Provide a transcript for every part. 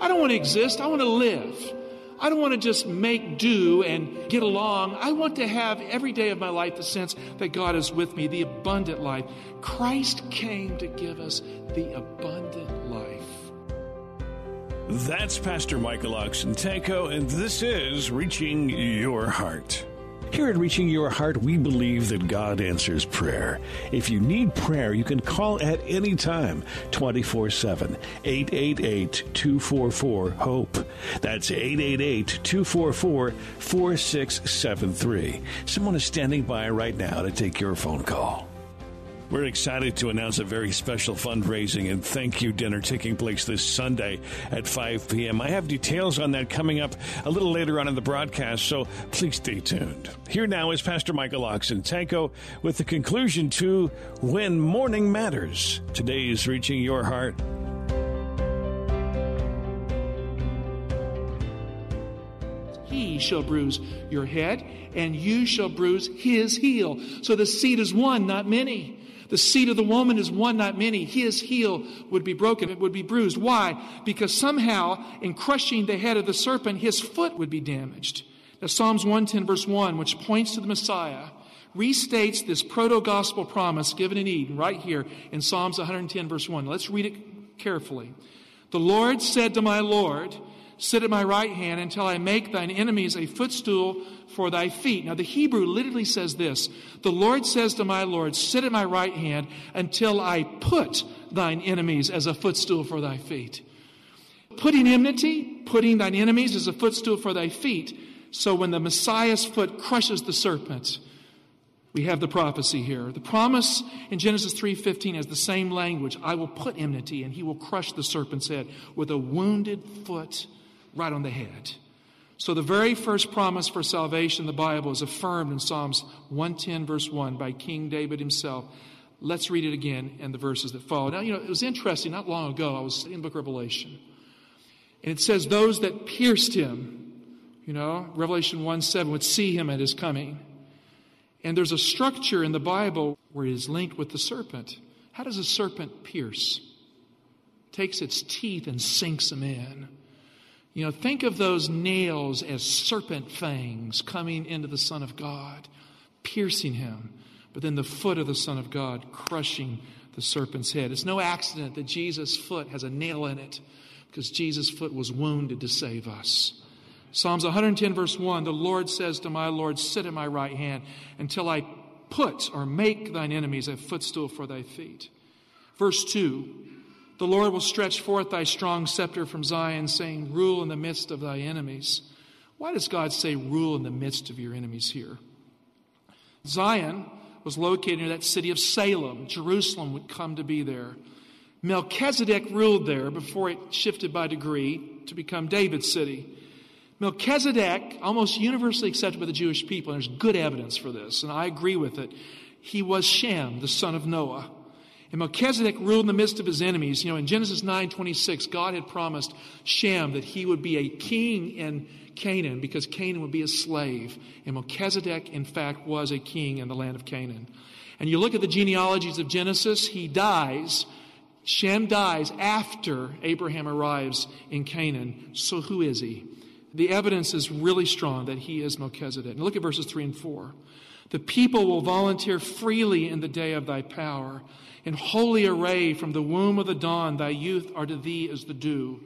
I don't want to exist, I want to live. I don't want to just make do and get along. I want to have every day of my life the sense that God is with me, the abundant life. Christ came to give us the abundant life. That's Pastor Michael Oxentenko, and this is Reaching Your Heart. Here at Reaching Your Heart, we believe that God answers prayer. If you need prayer, you can call at any time 24 7 888 244 HOPE. That's 888 244 4673. Someone is standing by right now to take your phone call. We're excited to announce a very special fundraising and thank you dinner taking place this Sunday at 5 p.m. I have details on that coming up a little later on in the broadcast, so please stay tuned. Here now is Pastor Michael Oxentenko with the conclusion to When Morning Matters. Today is Reaching Your Heart. He shall bruise your head, and you shall bruise his heel. So the seed is one, not many. The seed of the woman is one, not many. His heel would be broken, it would be bruised. Why? Because somehow, in crushing the head of the serpent, his foot would be damaged. Now, Psalms 110, verse 1, which points to the Messiah, restates this proto gospel promise given in Eden right here in Psalms 110, verse 1. Let's read it carefully. The Lord said to my Lord, Sit at my right hand until I make thine enemies a footstool for thy feet. Now, the Hebrew literally says this The Lord says to my Lord, Sit at my right hand until I put thine enemies as a footstool for thy feet. Putting enmity, putting thine enemies as a footstool for thy feet. So when the Messiah's foot crushes the serpent, we have the prophecy here. The promise in Genesis 3:15 has the same language. I will put enmity and he will crush the serpent's head with a wounded foot right on the head. So, the very first promise for salvation in the Bible is affirmed in Psalms 110, verse 1, by King David himself. Let's read it again and the verses that follow. Now, you know, it was interesting. Not long ago, I was in Book of Revelation. And it says, Those that pierced him, you know, Revelation 1 7 would see him at his coming. And there's a structure in the Bible where it is linked with the serpent. How does a serpent pierce? Takes its teeth and sinks them in. You know, think of those nails as serpent fangs coming into the Son of God, piercing him, but then the foot of the Son of God crushing the serpent's head. It's no accident that Jesus' foot has a nail in it, because Jesus' foot was wounded to save us. Psalms 110, verse 1 The Lord says to my Lord, Sit at my right hand until I put or make thine enemies a footstool for thy feet. Verse 2 the Lord will stretch forth thy strong scepter from Zion, saying, Rule in the midst of thy enemies. Why does God say, Rule in the midst of your enemies here? Zion was located near that city of Salem. Jerusalem would come to be there. Melchizedek ruled there before it shifted by degree to become David's city. Melchizedek, almost universally accepted by the Jewish people, and there's good evidence for this, and I agree with it. He was Shem, the son of Noah. And Melchizedek ruled in the midst of his enemies. You know, in Genesis 9 26, God had promised Shem that he would be a king in Canaan because Canaan would be a slave. And Melchizedek, in fact, was a king in the land of Canaan. And you look at the genealogies of Genesis, he dies. Shem dies after Abraham arrives in Canaan. So who is he? The evidence is really strong that he is Melchizedek. And look at verses 3 and 4. The people will volunteer freely in the day of thy power in holy array from the womb of the dawn, thy youth are to thee as the dew.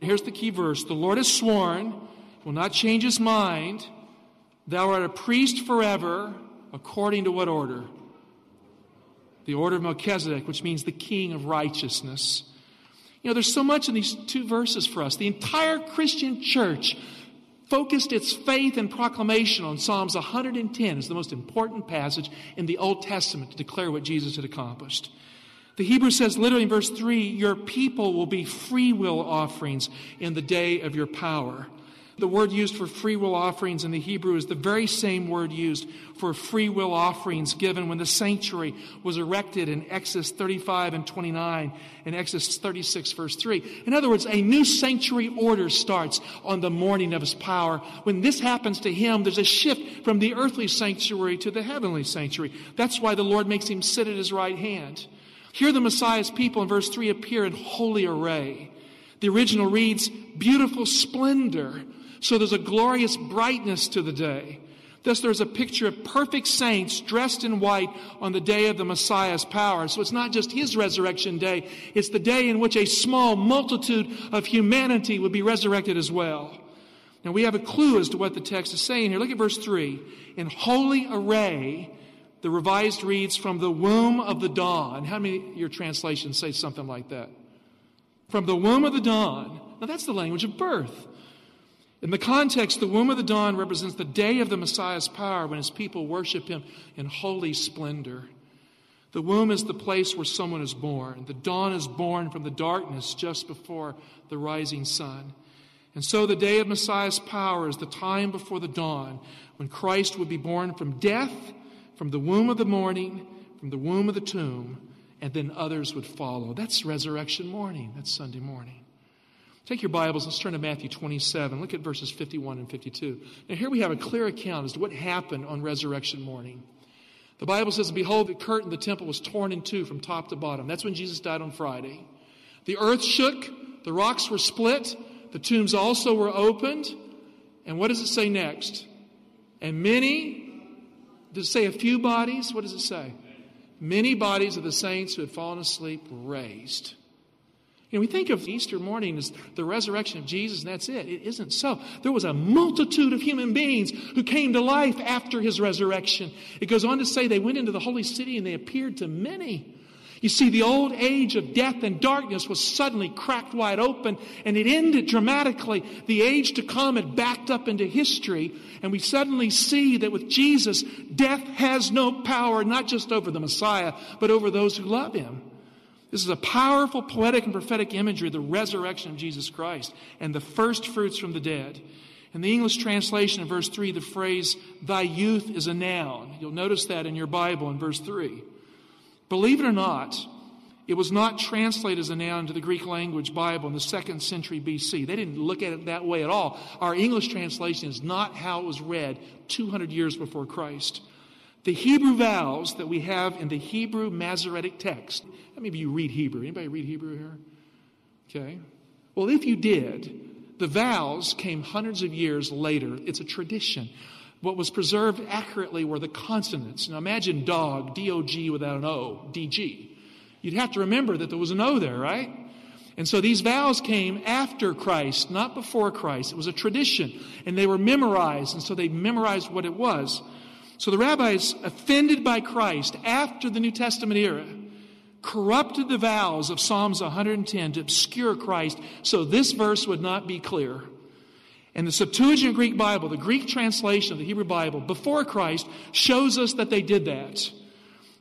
Here's the key verse The Lord has sworn, will not change his mind. Thou art a priest forever, according to what order? The order of Melchizedek, which means the king of righteousness. You know, there's so much in these two verses for us. The entire Christian church focused its faith and proclamation on Psalms 110 as the most important passage in the Old Testament to declare what Jesus had accomplished. The Hebrew says literally in verse 3 Your people will be free will offerings in the day of your power. The word used for free will offerings in the Hebrew is the very same word used for free will offerings given when the sanctuary was erected in Exodus 35 and 29 and Exodus 36 verse 3. In other words, a new sanctuary order starts on the morning of his power. When this happens to him, there's a shift from the earthly sanctuary to the heavenly sanctuary. That's why the Lord makes him sit at his right hand. Here the Messiah's people in verse 3 appear in holy array. The original reads, beautiful splendor. So there's a glorious brightness to the day. Thus, there's a picture of perfect saints dressed in white on the day of the Messiah's power. So it's not just his resurrection day, it's the day in which a small multitude of humanity would be resurrected as well. Now, we have a clue as to what the text is saying here. Look at verse 3. In holy array, the revised reads, from the womb of the dawn. How many your translations say something like that? From the womb of the dawn. Now, that's the language of birth. In the context, the womb of the dawn represents the day of the Messiah's power when his people worship him in holy splendor. The womb is the place where someone is born. The dawn is born from the darkness just before the rising sun. And so the day of Messiah's power is the time before the dawn when Christ would be born from death, from the womb of the morning, from the womb of the tomb, and then others would follow. That's resurrection morning. That's Sunday morning. Take your Bibles, let's turn to Matthew 27. Look at verses 51 and 52. Now, here we have a clear account as to what happened on resurrection morning. The Bible says, Behold, the curtain of the temple was torn in two from top to bottom. That's when Jesus died on Friday. The earth shook, the rocks were split, the tombs also were opened. And what does it say next? And many, does it say a few bodies? What does it say? Many bodies of the saints who had fallen asleep were raised. You know, we think of Easter morning as the resurrection of Jesus, and that's it. It isn't so. There was a multitude of human beings who came to life after his resurrection. It goes on to say they went into the holy city and they appeared to many. You see, the old age of death and darkness was suddenly cracked wide open, and it ended dramatically. The age to come had backed up into history, and we suddenly see that with Jesus, death has no power, not just over the Messiah, but over those who love him. This is a powerful poetic and prophetic imagery of the resurrection of Jesus Christ and the first fruits from the dead. In the English translation in verse 3, the phrase, thy youth is a noun. You'll notice that in your Bible in verse 3. Believe it or not, it was not translated as a noun to the Greek language Bible in the second century BC. They didn't look at it that way at all. Our English translation is not how it was read 200 years before Christ. The Hebrew vowels that we have in the Hebrew Masoretic text. How many of you read Hebrew? Anybody read Hebrew here? Okay. Well, if you did, the vowels came hundreds of years later. It's a tradition. What was preserved accurately were the consonants. Now imagine dog, D O G without an O, D G. You'd have to remember that there was an O there, right? And so these vowels came after Christ, not before Christ. It was a tradition, and they were memorized, and so they memorized what it was. So the rabbis, offended by Christ after the New Testament era, corrupted the vowels of Psalms 110 to obscure Christ so this verse would not be clear. And the Septuagint Greek Bible, the Greek translation of the Hebrew Bible before Christ, shows us that they did that.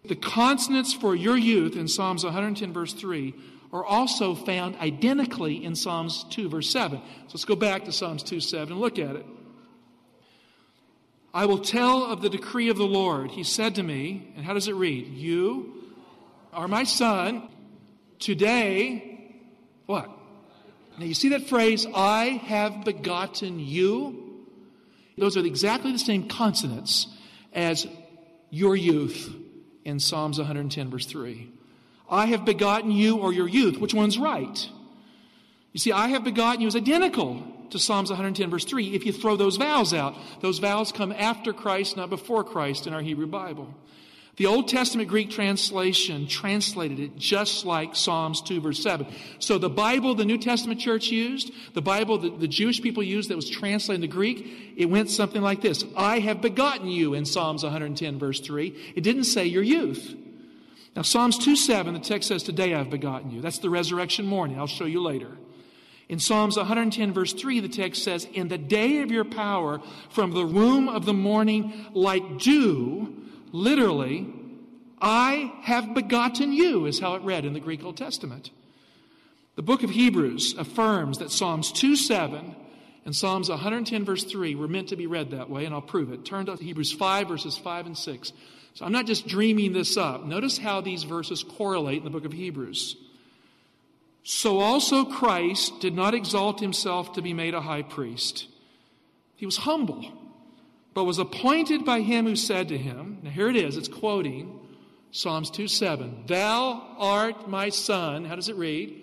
The consonants for your youth in Psalms 110, verse 3, are also found identically in Psalms 2, verse 7. So let's go back to Psalms 2, 7 and look at it. I will tell of the decree of the Lord. He said to me, and how does it read? You are my son. Today, what? Now you see that phrase, I have begotten you? Those are exactly the same consonants as your youth in Psalms 110, verse 3. I have begotten you or your youth. Which one's right? You see, I have begotten you is identical to Psalms 110, verse 3, if you throw those vowels out. Those vowels come after Christ, not before Christ in our Hebrew Bible. The Old Testament Greek translation translated it just like Psalms 2 verse 7. So the Bible the New Testament church used, the Bible that the Jewish people used that was translated into Greek, it went something like this. I have begotten you in Psalms 110 verse 3. It didn't say your youth. Now Psalms 2 7, the text says, Today I've begotten you. That's the resurrection morning. I'll show you later. In Psalms 110, verse 3, the text says, In the day of your power, from the womb of the morning, like dew, literally, I have begotten you, is how it read in the Greek Old Testament. The book of Hebrews affirms that Psalms 2 7 and Psalms 110, verse 3, were meant to be read that way, and I'll prove it. Turn to Hebrews 5, verses 5 and 6. So I'm not just dreaming this up. Notice how these verses correlate in the book of Hebrews. So also Christ did not exalt himself to be made a high priest. He was humble, but was appointed by him who said to him, now here it is, it's quoting Psalms 2 7. Thou art my son. How does it read?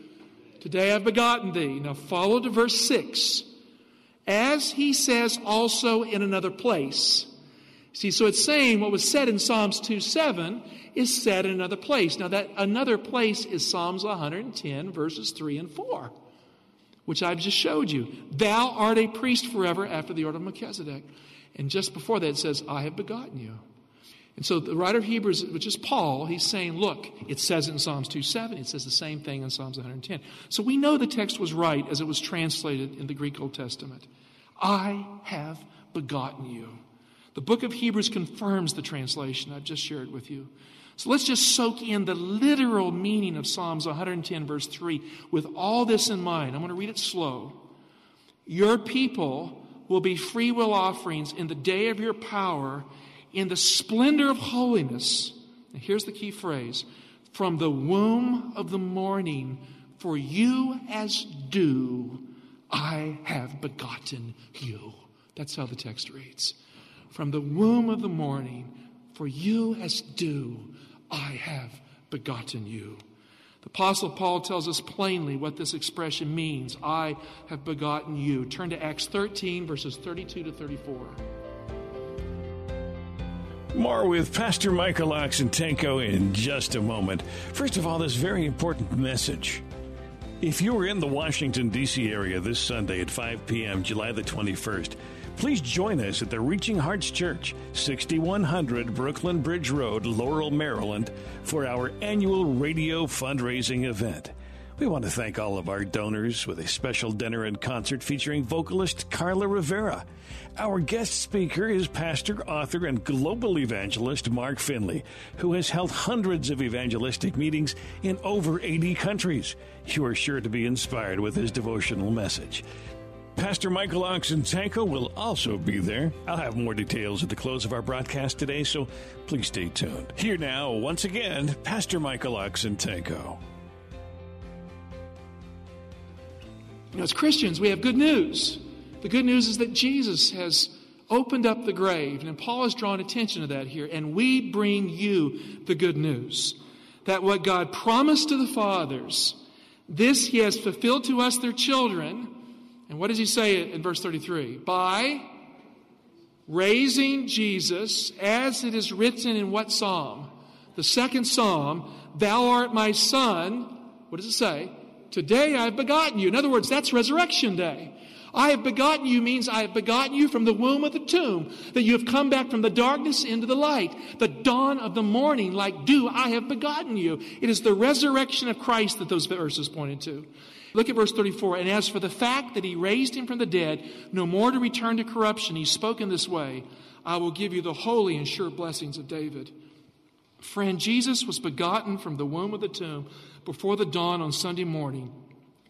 Today I've begotten thee. Now follow to verse 6. As he says also in another place. See, so it's saying what was said in Psalms 2 7 is said in another place. Now, that another place is Psalms 110, verses 3 and 4, which I've just showed you. Thou art a priest forever after the order of Melchizedek. And just before that, it says, I have begotten you. And so the writer of Hebrews, which is Paul, he's saying, look, it says in Psalms 2 7, it says the same thing in Psalms 110. So we know the text was right as it was translated in the Greek Old Testament. I have begotten you. The book of Hebrews confirms the translation I've just shared with you. So let's just soak in the literal meaning of Psalms 110, verse 3, with all this in mind. I'm going to read it slow. Your people will be free will offerings in the day of your power, in the splendor of holiness. And here's the key phrase from the womb of the morning, for you as dew, I have begotten you. That's how the text reads. From the womb of the morning, for you as dew, I have begotten you. The Apostle Paul tells us plainly what this expression means I have begotten you. Turn to Acts 13, verses 32 to 34. More with Pastor Michael Oxentenko in just a moment. First of all, this very important message. If you are in the Washington, D.C. area this Sunday at 5 p.m., July the 21st, Please join us at the Reaching Hearts Church, 6100 Brooklyn Bridge Road, Laurel, Maryland, for our annual radio fundraising event. We want to thank all of our donors with a special dinner and concert featuring vocalist Carla Rivera. Our guest speaker is pastor, author, and global evangelist Mark Finley, who has held hundreds of evangelistic meetings in over 80 countries. You are sure to be inspired with his devotional message. Pastor Michael Oxentenko will also be there. I'll have more details at the close of our broadcast today, so please stay tuned. Here now, once again, Pastor Michael know, as Christians, we have good news. The good news is that Jesus has opened up the grave, and Paul has drawn attention to that here, and we bring you the good news that what God promised to the fathers, this he has fulfilled to us, their children and what does he say in verse 33? By raising Jesus, as it is written in what psalm? The second psalm, Thou art my son. What does it say? Today I have begotten you. In other words, that's resurrection day. I have begotten you means I have begotten you from the womb of the tomb, that you have come back from the darkness into the light. The dawn of the morning, like dew, I have begotten you. It is the resurrection of Christ that those verses pointed to. Look at verse 34. And as for the fact that he raised him from the dead, no more to return to corruption, he spoke in this way I will give you the holy and sure blessings of David. Friend, Jesus was begotten from the womb of the tomb before the dawn on Sunday morning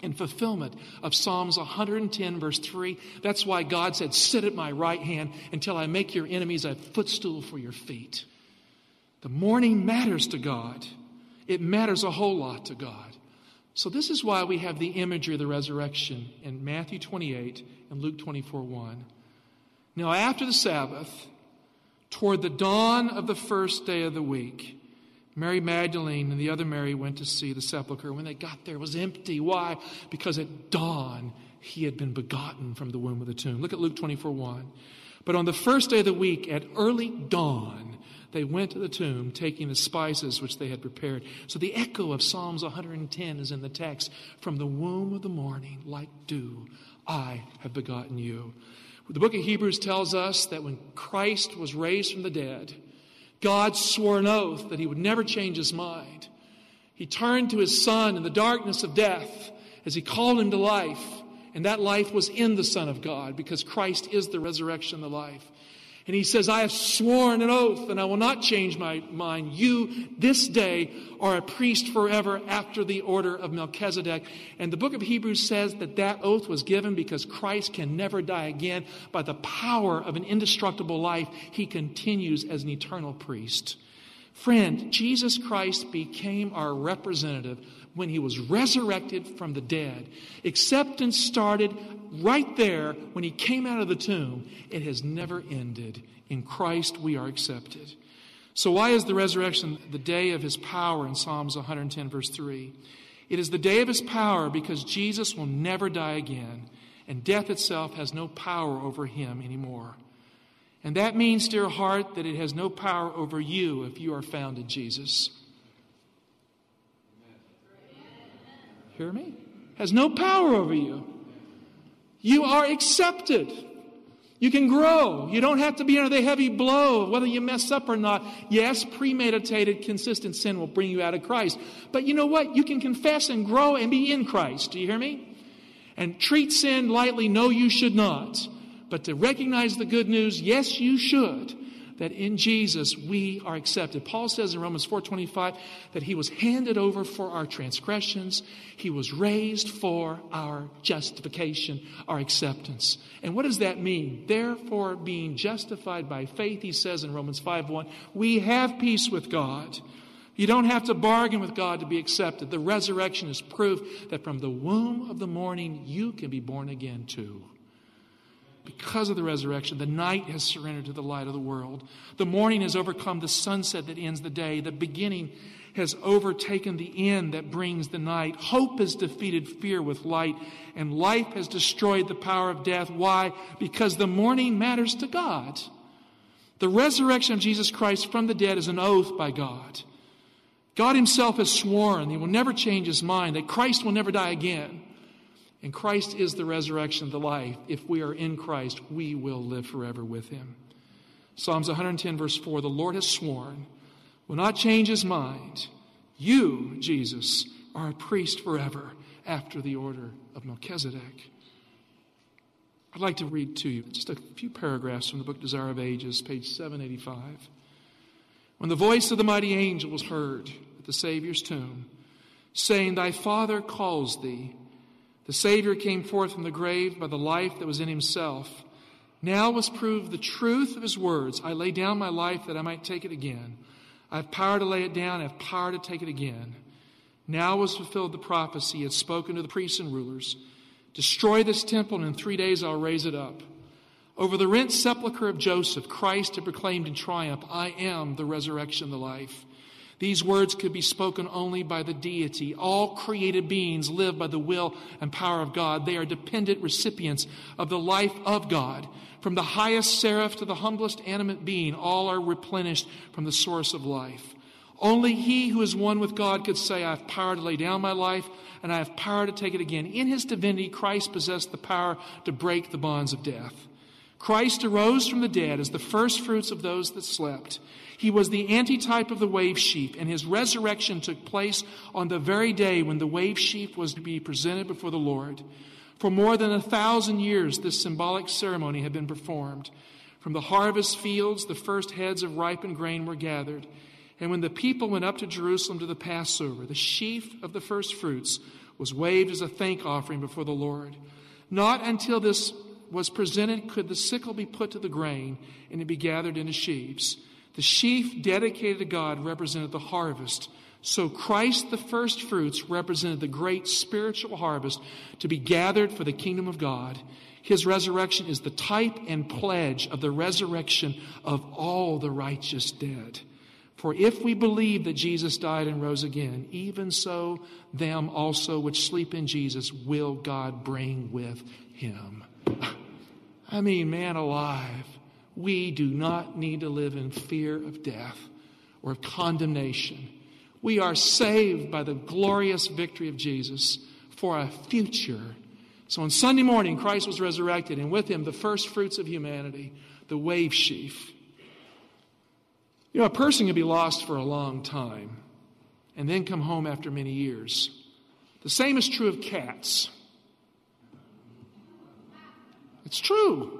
in fulfillment of Psalms 110, verse 3. That's why God said, Sit at my right hand until I make your enemies a footstool for your feet. The morning matters to God, it matters a whole lot to God. So, this is why we have the imagery of the resurrection in Matthew 28 and Luke 24 1. Now, after the Sabbath, toward the dawn of the first day of the week, Mary Magdalene and the other Mary went to see the sepulchre. When they got there, it was empty. Why? Because at dawn, he had been begotten from the womb of the tomb. Look at Luke 24 1. But on the first day of the week, at early dawn, they went to the tomb, taking the spices which they had prepared. So the echo of Psalms 110 is in the text From the womb of the morning, like dew, I have begotten you. The book of Hebrews tells us that when Christ was raised from the dead, God swore an oath that he would never change his mind. He turned to his son in the darkness of death as he called him to life. And that life was in the Son of God because Christ is the resurrection, the life. And he says, I have sworn an oath and I will not change my mind. You this day are a priest forever after the order of Melchizedek. And the book of Hebrews says that that oath was given because Christ can never die again. By the power of an indestructible life, he continues as an eternal priest. Friend, Jesus Christ became our representative when he was resurrected from the dead. Acceptance started right there when he came out of the tomb. It has never ended. In Christ we are accepted. So, why is the resurrection the day of his power in Psalms 110, verse 3? It is the day of his power because Jesus will never die again, and death itself has no power over him anymore. And that means, dear heart, that it has no power over you if you are found in Jesus. Hear me? Has no power over you. You are accepted. You can grow. You don't have to be under the heavy blow whether you mess up or not. Yes, premeditated, consistent sin will bring you out of Christ. But you know what? You can confess and grow and be in Christ. Do you hear me? And treat sin lightly. No, you should not. But to recognize the good news, yes, you should that in Jesus we are accepted. Paul says in Romans 4:25 that he was handed over for our transgressions, he was raised for our justification, our acceptance. And what does that mean? Therefore being justified by faith, he says in Romans 5:1, we have peace with God. You don't have to bargain with God to be accepted. The resurrection is proof that from the womb of the morning you can be born again too because of the resurrection, the night has surrendered to the light of the world. The morning has overcome the sunset that ends the day. The beginning has overtaken the end that brings the night. Hope has defeated fear with light, and life has destroyed the power of death. Why? Because the morning matters to God. The resurrection of Jesus Christ from the dead is an oath by God. God Himself has sworn He will never change His mind, that Christ will never die again. And Christ is the resurrection the life. If we are in Christ, we will live forever with him. Psalms 110, verse 4 The Lord has sworn, will not change his mind. You, Jesus, are a priest forever after the order of Melchizedek. I'd like to read to you just a few paragraphs from the book Desire of Ages, page 785. When the voice of the mighty angel was heard at the Savior's tomb, saying, Thy Father calls thee, the Savior came forth from the grave by the life that was in himself. Now was proved the truth of his words. I lay down my life that I might take it again. I have power to lay it down, I have power to take it again. Now was fulfilled the prophecy he had spoken to the priests and rulers Destroy this temple, and in three days I'll raise it up. Over the rent sepulchre of Joseph, Christ had proclaimed in triumph, I am the resurrection, the life. These words could be spoken only by the deity. All created beings live by the will and power of God. They are dependent recipients of the life of God. From the highest seraph to the humblest animate being, all are replenished from the source of life. Only he who is one with God could say, I have power to lay down my life and I have power to take it again. In his divinity, Christ possessed the power to break the bonds of death. Christ arose from the dead as the first fruits of those that slept. He was the antitype of the wave sheep, and his resurrection took place on the very day when the wave sheep was to be presented before the Lord. For more than a thousand years, this symbolic ceremony had been performed. From the harvest fields, the first heads of ripened grain were gathered. And when the people went up to Jerusalem to the Passover, the sheaf of the first fruits was waved as a thank offering before the Lord. Not until this was presented could the sickle be put to the grain and it be gathered into sheaves. The sheaf dedicated to God represented the harvest. So Christ, the first fruits, represented the great spiritual harvest to be gathered for the kingdom of God. His resurrection is the type and pledge of the resurrection of all the righteous dead. For if we believe that Jesus died and rose again, even so them also which sleep in Jesus will God bring with him. I mean, man alive. We do not need to live in fear of death or of condemnation. We are saved by the glorious victory of Jesus for a future. So on Sunday morning, Christ was resurrected, and with him, the first fruits of humanity, the wave sheaf. You know, a person can be lost for a long time and then come home after many years. The same is true of cats. It's true.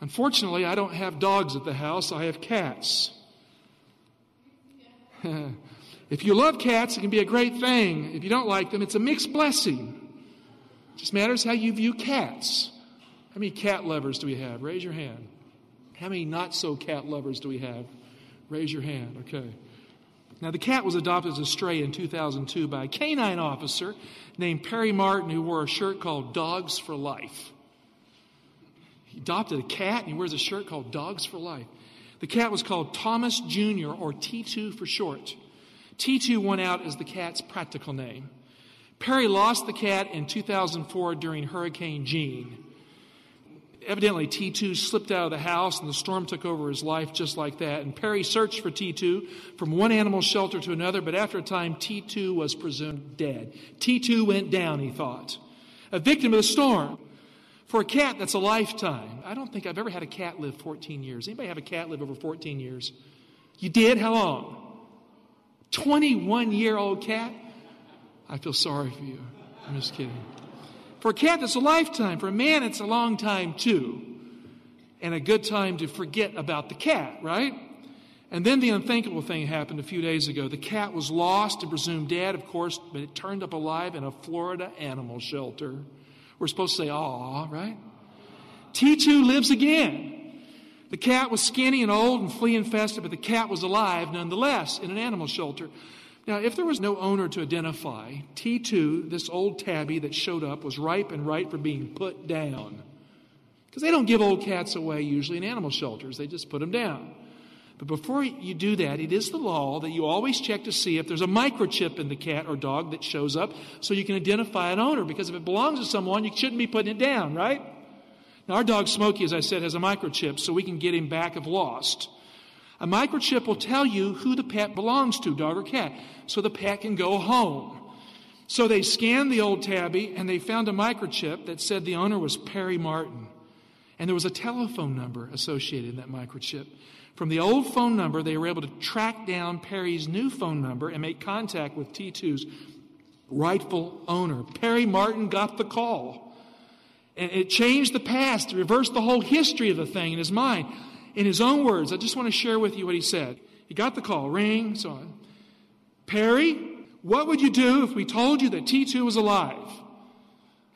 Unfortunately, I don't have dogs at the house, I have cats. if you love cats, it can be a great thing. If you don't like them, it's a mixed blessing. It just matters how you view cats. How many cat lovers do we have? Raise your hand. How many not so cat lovers do we have? Raise your hand. Okay. Now, the cat was adopted as a stray in 2002 by a canine officer named Perry Martin who wore a shirt called Dogs for Life. He adopted a cat and he wears a shirt called Dogs for Life. The cat was called Thomas Jr., or T2 for short. T2 went out as the cat's practical name. Perry lost the cat in 2004 during Hurricane Jeanne evidently T2 slipped out of the house and the storm took over his life just like that. And Perry searched for T2 from one animal shelter to another, but after a time, T2 was presumed dead. T2 went down, he thought. A victim of the storm. For a cat, that's a lifetime. I don't think I've ever had a cat live 14 years. Anybody have a cat live over 14 years? You did? How long? 21 year old cat? I feel sorry for you. I'm just kidding. For a cat, it's a lifetime. For a man, it's a long time too. And a good time to forget about the cat, right? And then the unthinkable thing happened a few days ago. The cat was lost and presumed dead, of course, but it turned up alive in a Florida animal shelter. We're supposed to say, aw, right? T2 lives again. The cat was skinny and old and flea infested, but the cat was alive nonetheless in an animal shelter. Now, if there was no owner to identify, T2, this old tabby that showed up, was ripe and right for being put down. Because they don't give old cats away usually in animal shelters, they just put them down. But before you do that, it is the law that you always check to see if there's a microchip in the cat or dog that shows up so you can identify an owner. Because if it belongs to someone, you shouldn't be putting it down, right? Now, our dog Smokey, as I said, has a microchip so we can get him back if lost. A microchip will tell you who the pet belongs to, dog or cat, so the pet can go home. So they scanned the old tabby and they found a microchip that said the owner was Perry Martin. And there was a telephone number associated in that microchip. From the old phone number, they were able to track down Perry's new phone number and make contact with T2's rightful owner. Perry Martin got the call. And it changed the past, reversed the whole history of the thing in his mind in his own words, I just want to share with you what he said. He got the call, ring, so on. Perry, what would you do if we told you that T2 was alive?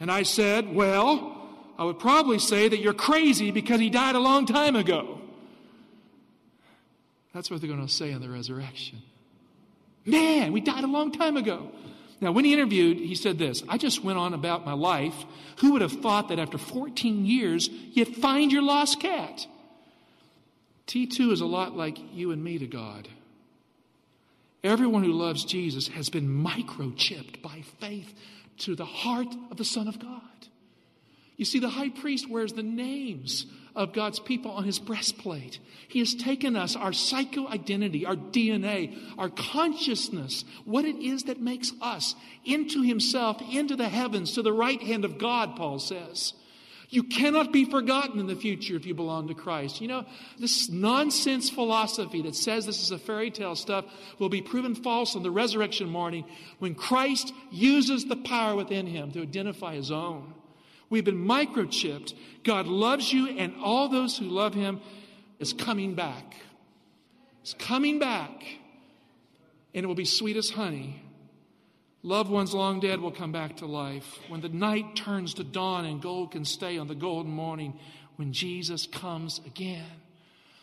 And I said, Well, I would probably say that you're crazy because he died a long time ago. That's what they're going to say in the resurrection. Man, we died a long time ago. Now, when he interviewed, he said this I just went on about my life. Who would have thought that after 14 years, you'd find your lost cat? T2 is a lot like you and me to God. Everyone who loves Jesus has been microchipped by faith to the heart of the Son of God. You see, the high priest wears the names of God's people on his breastplate. He has taken us, our psycho identity, our DNA, our consciousness, what it is that makes us, into himself, into the heavens, to the right hand of God, Paul says. You cannot be forgotten in the future if you belong to Christ. You know, this nonsense philosophy that says this is a fairy tale stuff will be proven false on the resurrection morning when Christ uses the power within him to identify his own. We've been microchipped. God loves you, and all those who love him is coming back. It's coming back, and it will be sweet as honey Loved ones long dead will come back to life. When the night turns to dawn and gold can stay on the golden morning when Jesus comes again.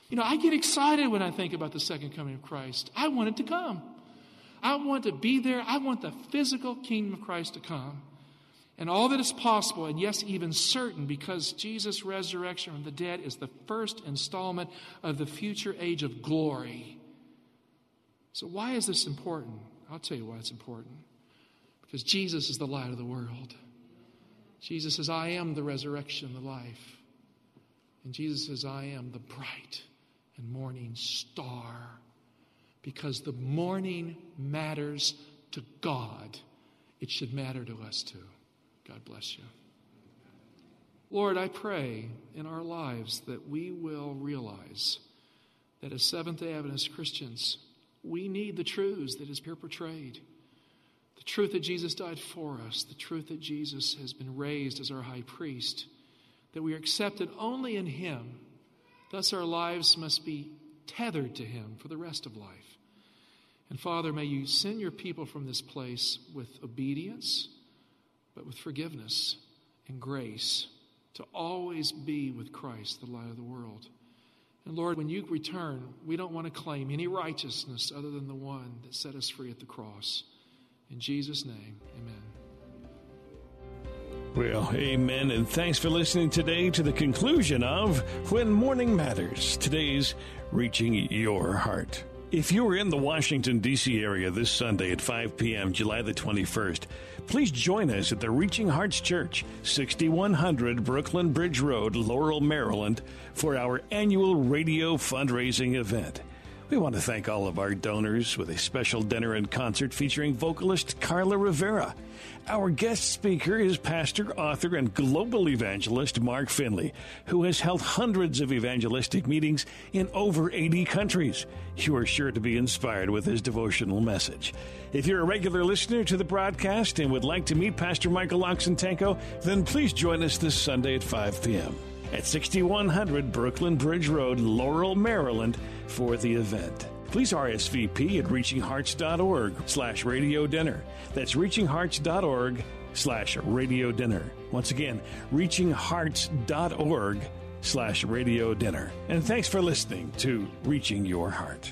You know, I get excited when I think about the second coming of Christ. I want it to come. I want to be there. I want the physical kingdom of Christ to come. And all that is possible, and yes, even certain, because Jesus' resurrection from the dead is the first installment of the future age of glory. So, why is this important? I'll tell you why it's important. Because Jesus is the light of the world. Jesus says, I am the resurrection, the life. And Jesus says, I am the bright and morning star. Because the morning matters to God, it should matter to us too. God bless you. Lord, I pray in our lives that we will realize that as Seventh day Adventist Christians, we need the truths that is here portrayed. The truth that Jesus died for us, the truth that Jesus has been raised as our high priest, that we are accepted only in Him, Thus, our lives must be tethered to Him for the rest of life. And Father, may you send your people from this place with obedience, but with forgiveness and grace to always be with Christ, the light of the world. And Lord, when you return, we don't want to claim any righteousness other than the one that set us free at the cross. In Jesus' name, amen. Well, amen, and thanks for listening today to the conclusion of When Morning Matters, today's Reaching Your Heart. If you are in the Washington, D.C. area this Sunday at 5 p.m., July the 21st, please join us at the Reaching Hearts Church, 6100 Brooklyn Bridge Road, Laurel, Maryland, for our annual radio fundraising event. We want to thank all of our donors with a special dinner and concert featuring vocalist Carla Rivera. Our guest speaker is pastor, author, and global evangelist Mark Finley, who has held hundreds of evangelistic meetings in over 80 countries. You are sure to be inspired with his devotional message. If you're a regular listener to the broadcast and would like to meet Pastor Michael Oxentenko, then please join us this Sunday at 5 p.m. at 6100 Brooklyn Bridge Road, Laurel, Maryland, for the event. Please RSVP at reachinghearts.org slash radio dinner. That's reachinghearts.org slash radio dinner. Once again, reachinghearts.org slash radio dinner. And thanks for listening to Reaching Your Heart.